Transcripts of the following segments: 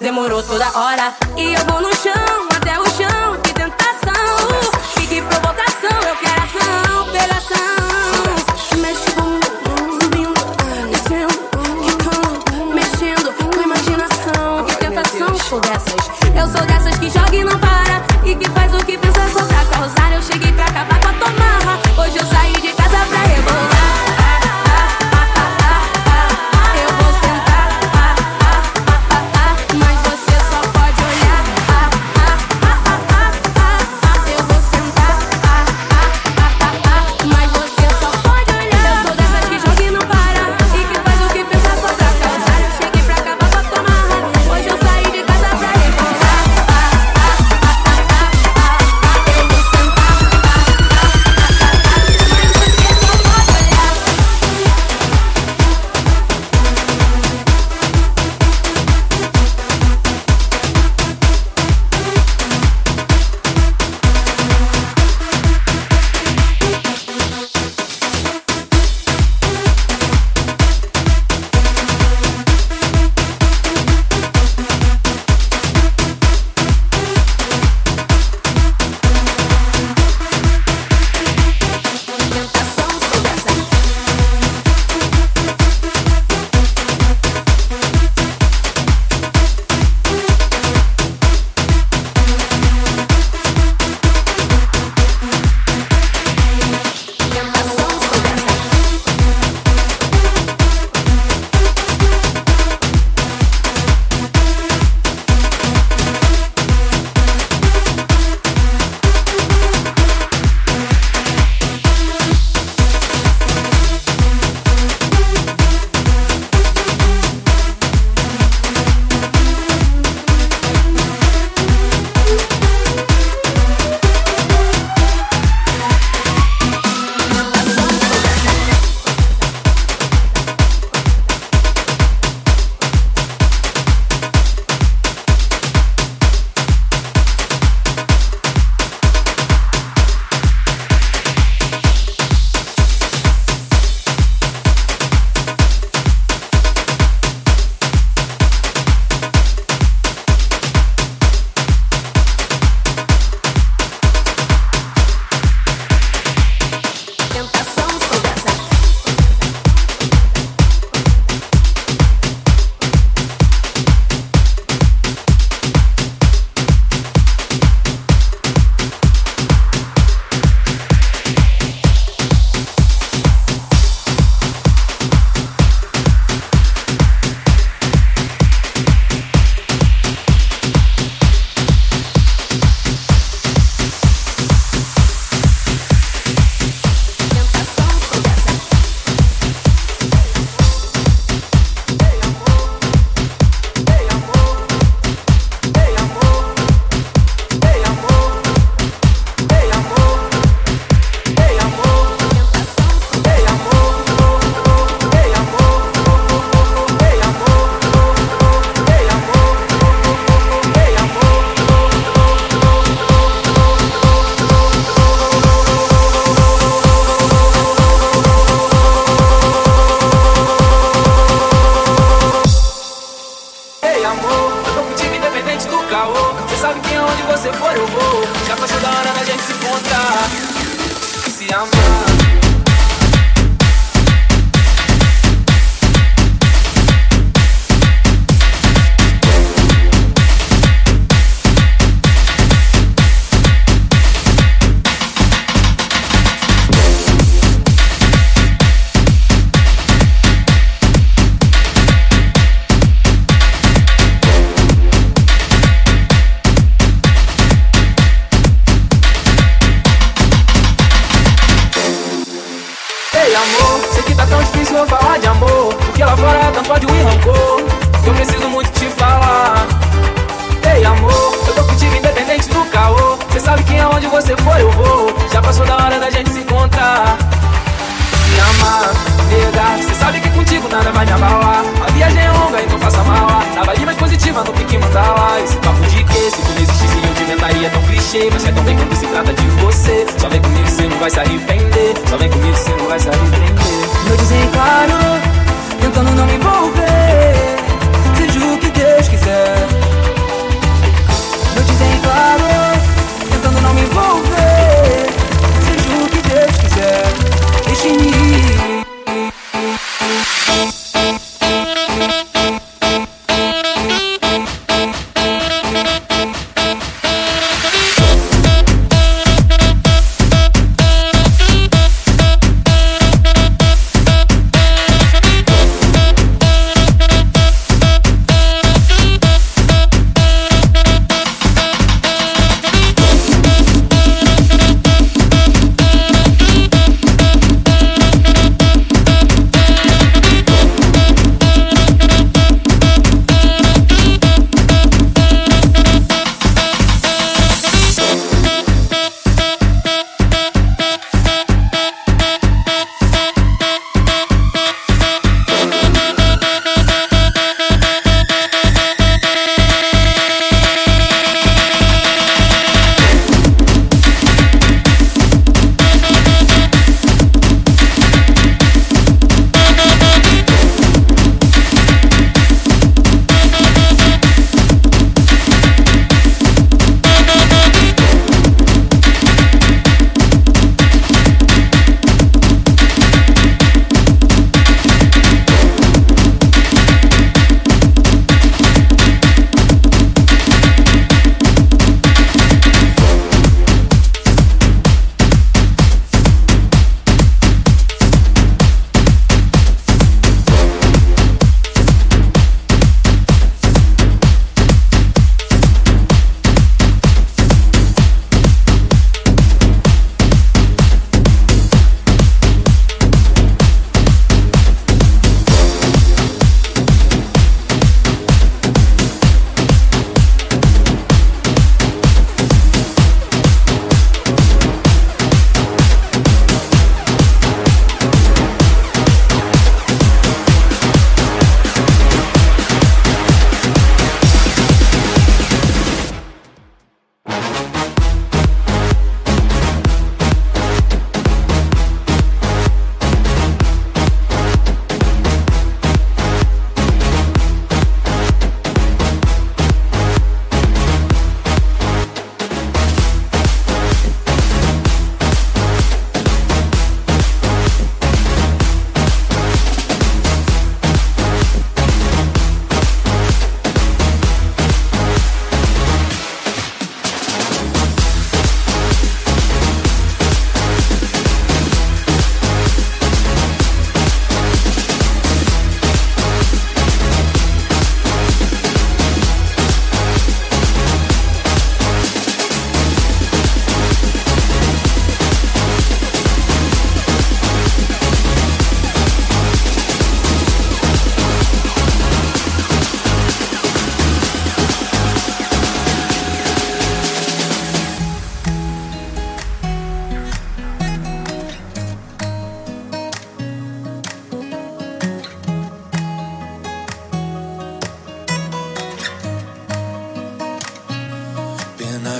Demorou toda hora e eu vou no chão, até o chão. Que tentação, e que provocação. Eu quero ação, pelação. Mexe bumbum, subindo, descendo, ficando, mexendo com imaginação. Que tentação, sou dessas. Eu sou dessas que joga e não para e que faz o que pensa só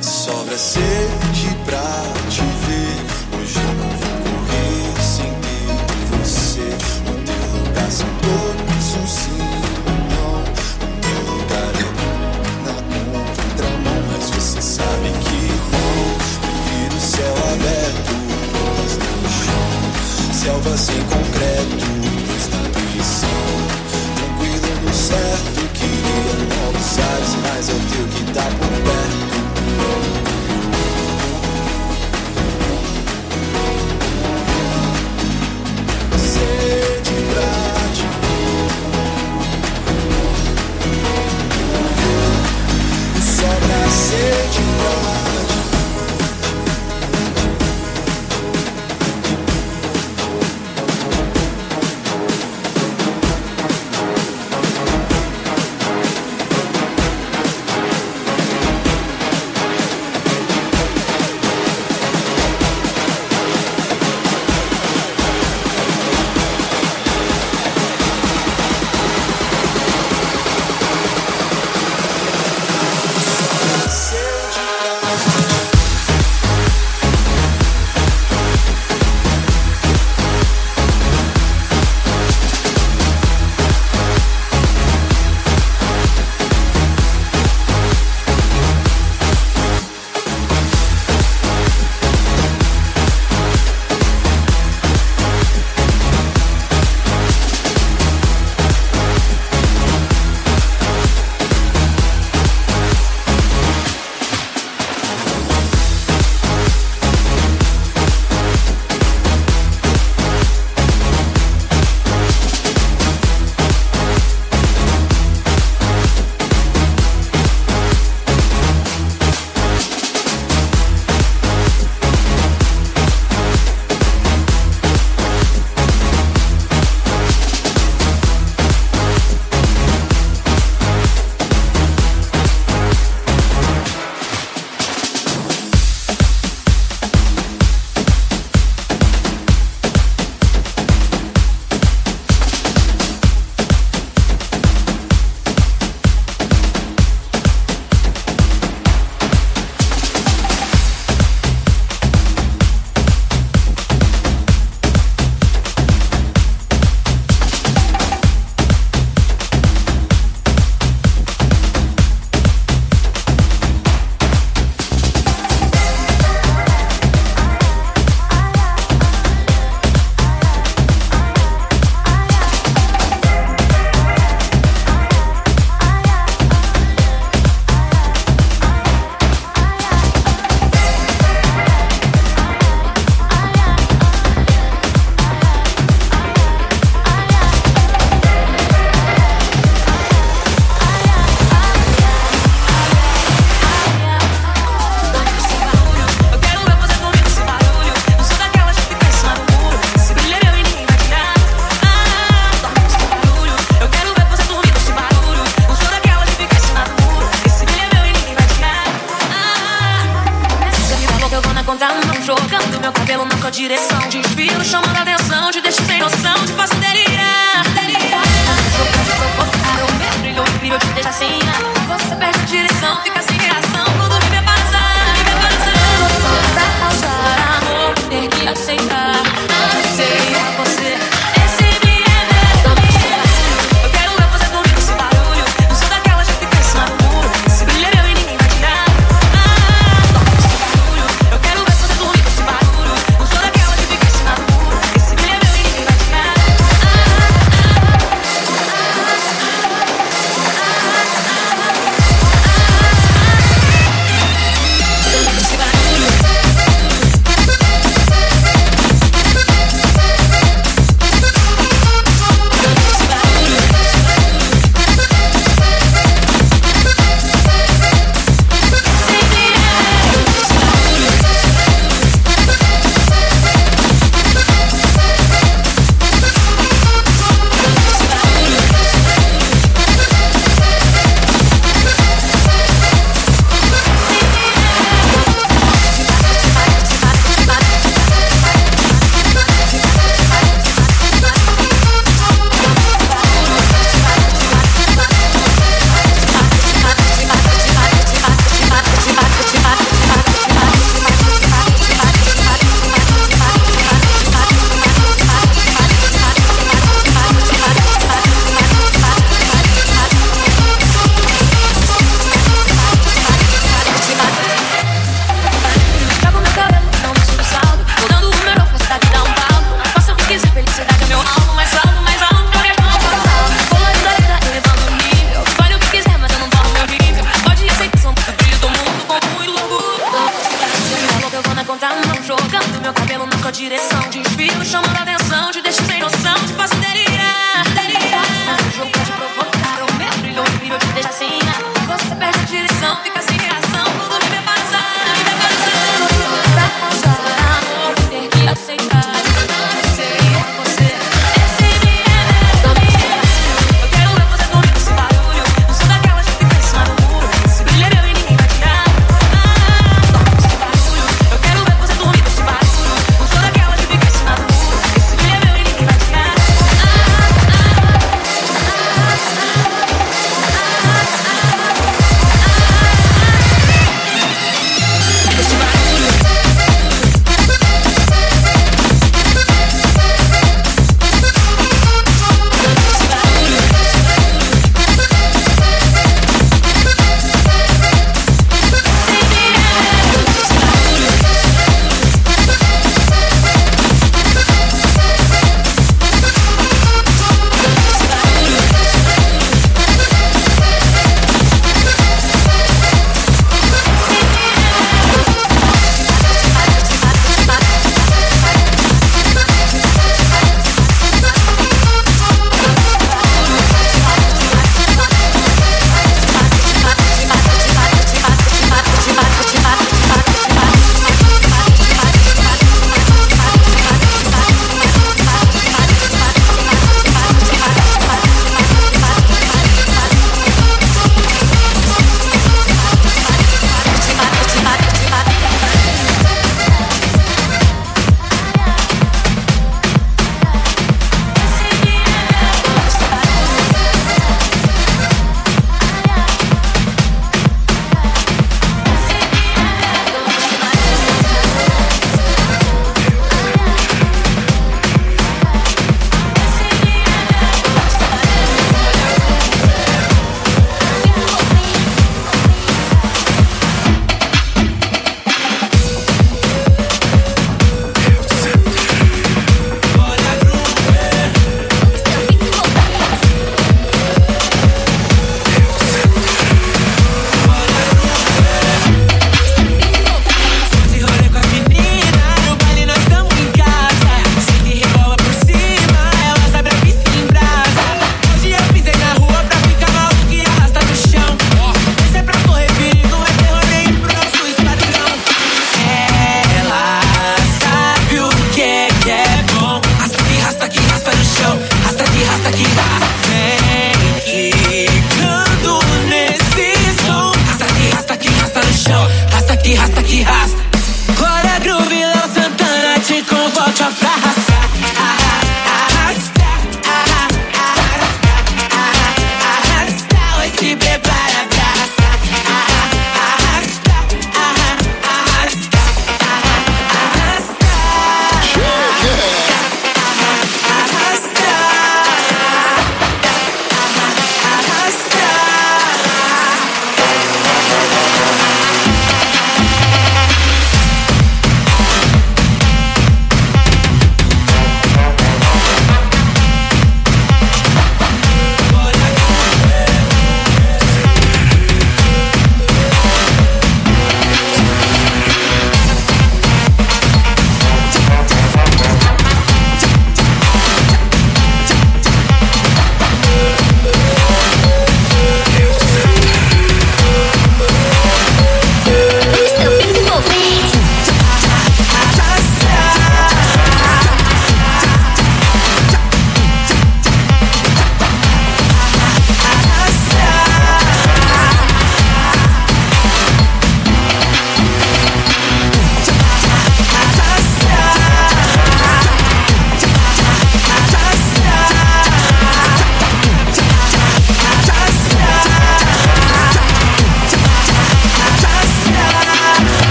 De sobra sede pra te ver. Hoje eu não vou correr sem ter você. O teu lugar são todos um sim, um não. O meu lugar é na contramão, mas você sabe que não. o céu aberto, mas no chão. Selva sem concreto, mas na prisão. Tranquilo no certo, queria novos ares, mas é o teu que tá por perto.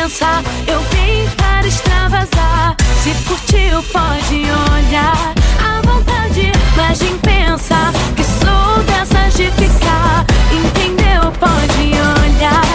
Licença, eu vim para extravasar. Se curtiu, pode olhar à vontade, mas nem pensa que sou dessas de ficar. Entendeu? Pode olhar.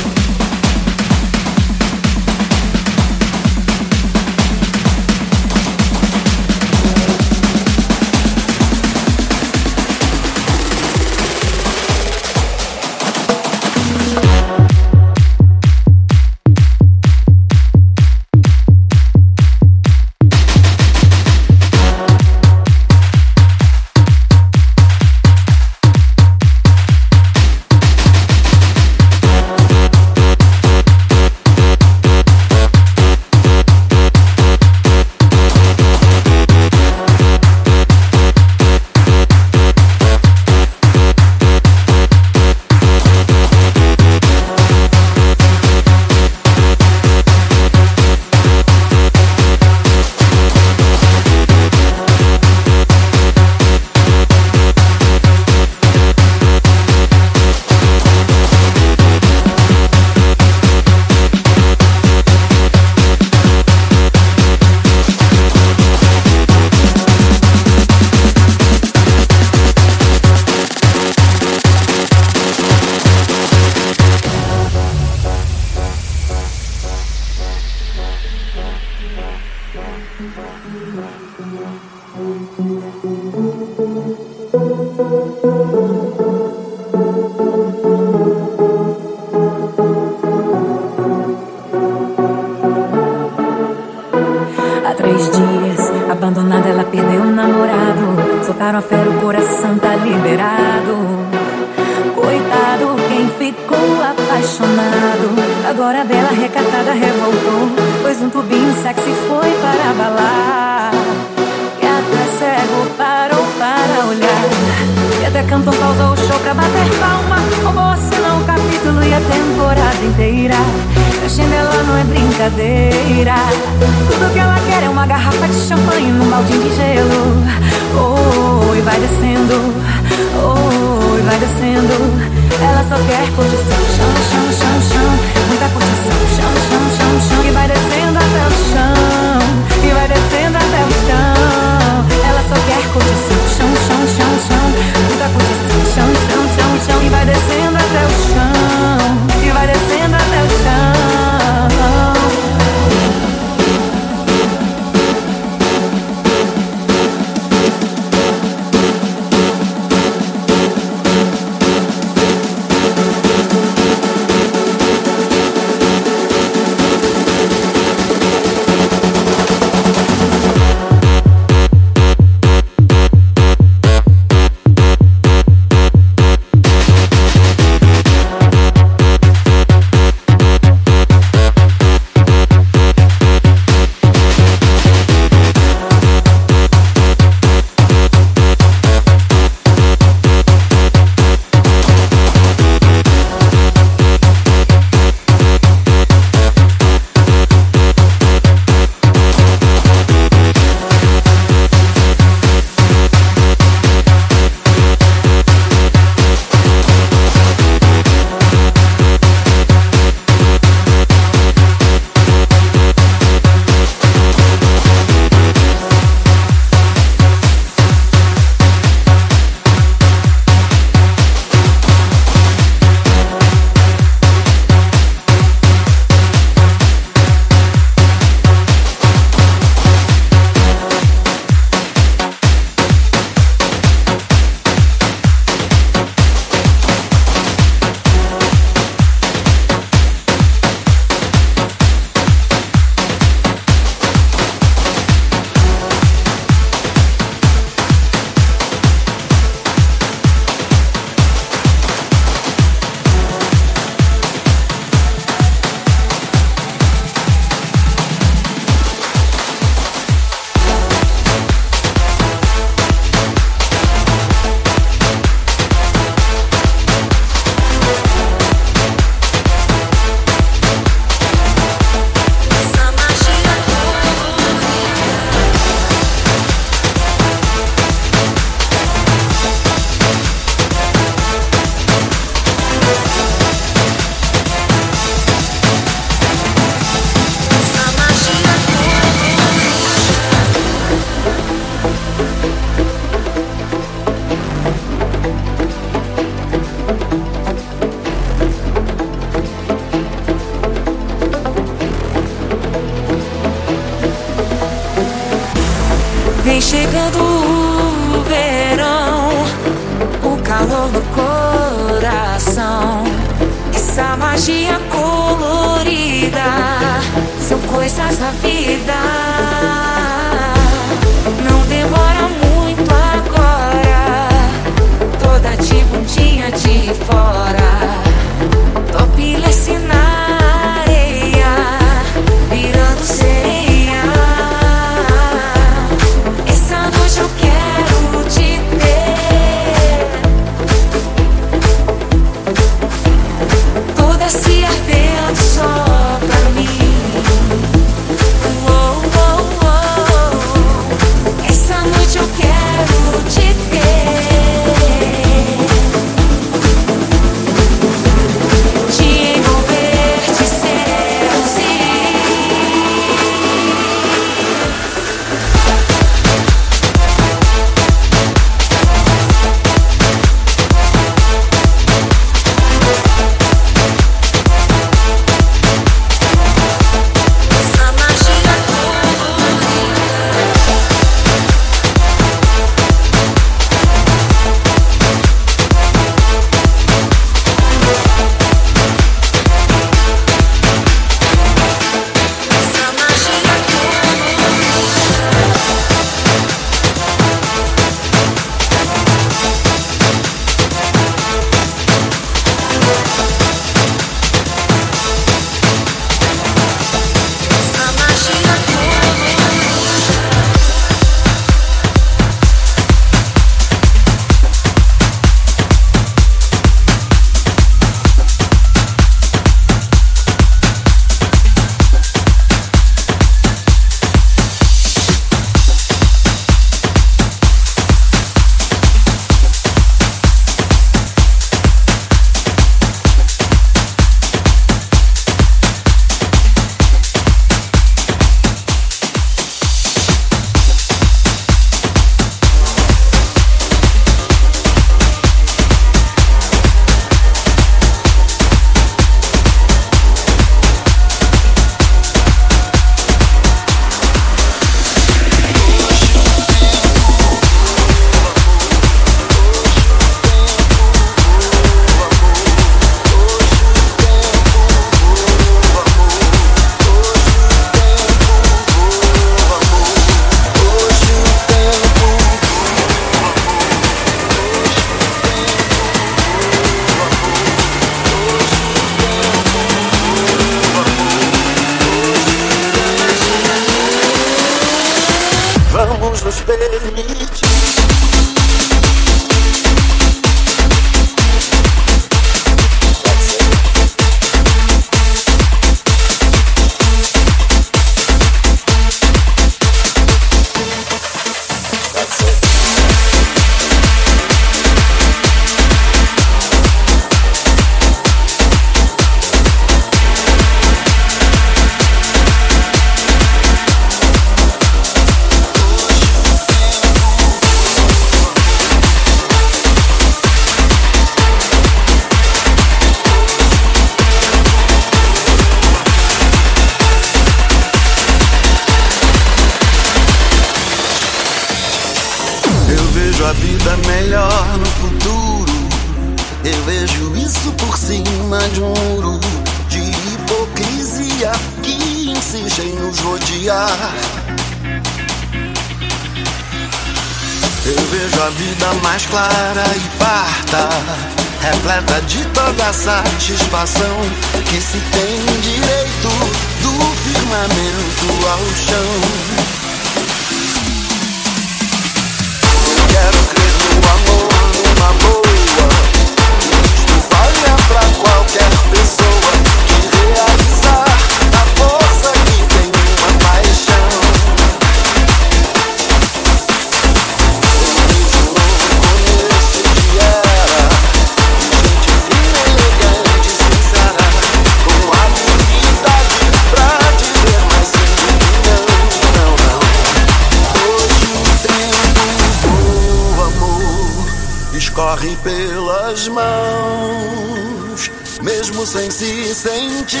mãos, mesmo sem se sentir.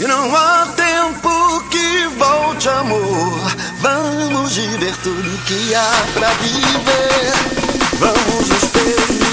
E não há tempo que volte, amor. Vamos viver tudo que há pra viver. Vamos esperar.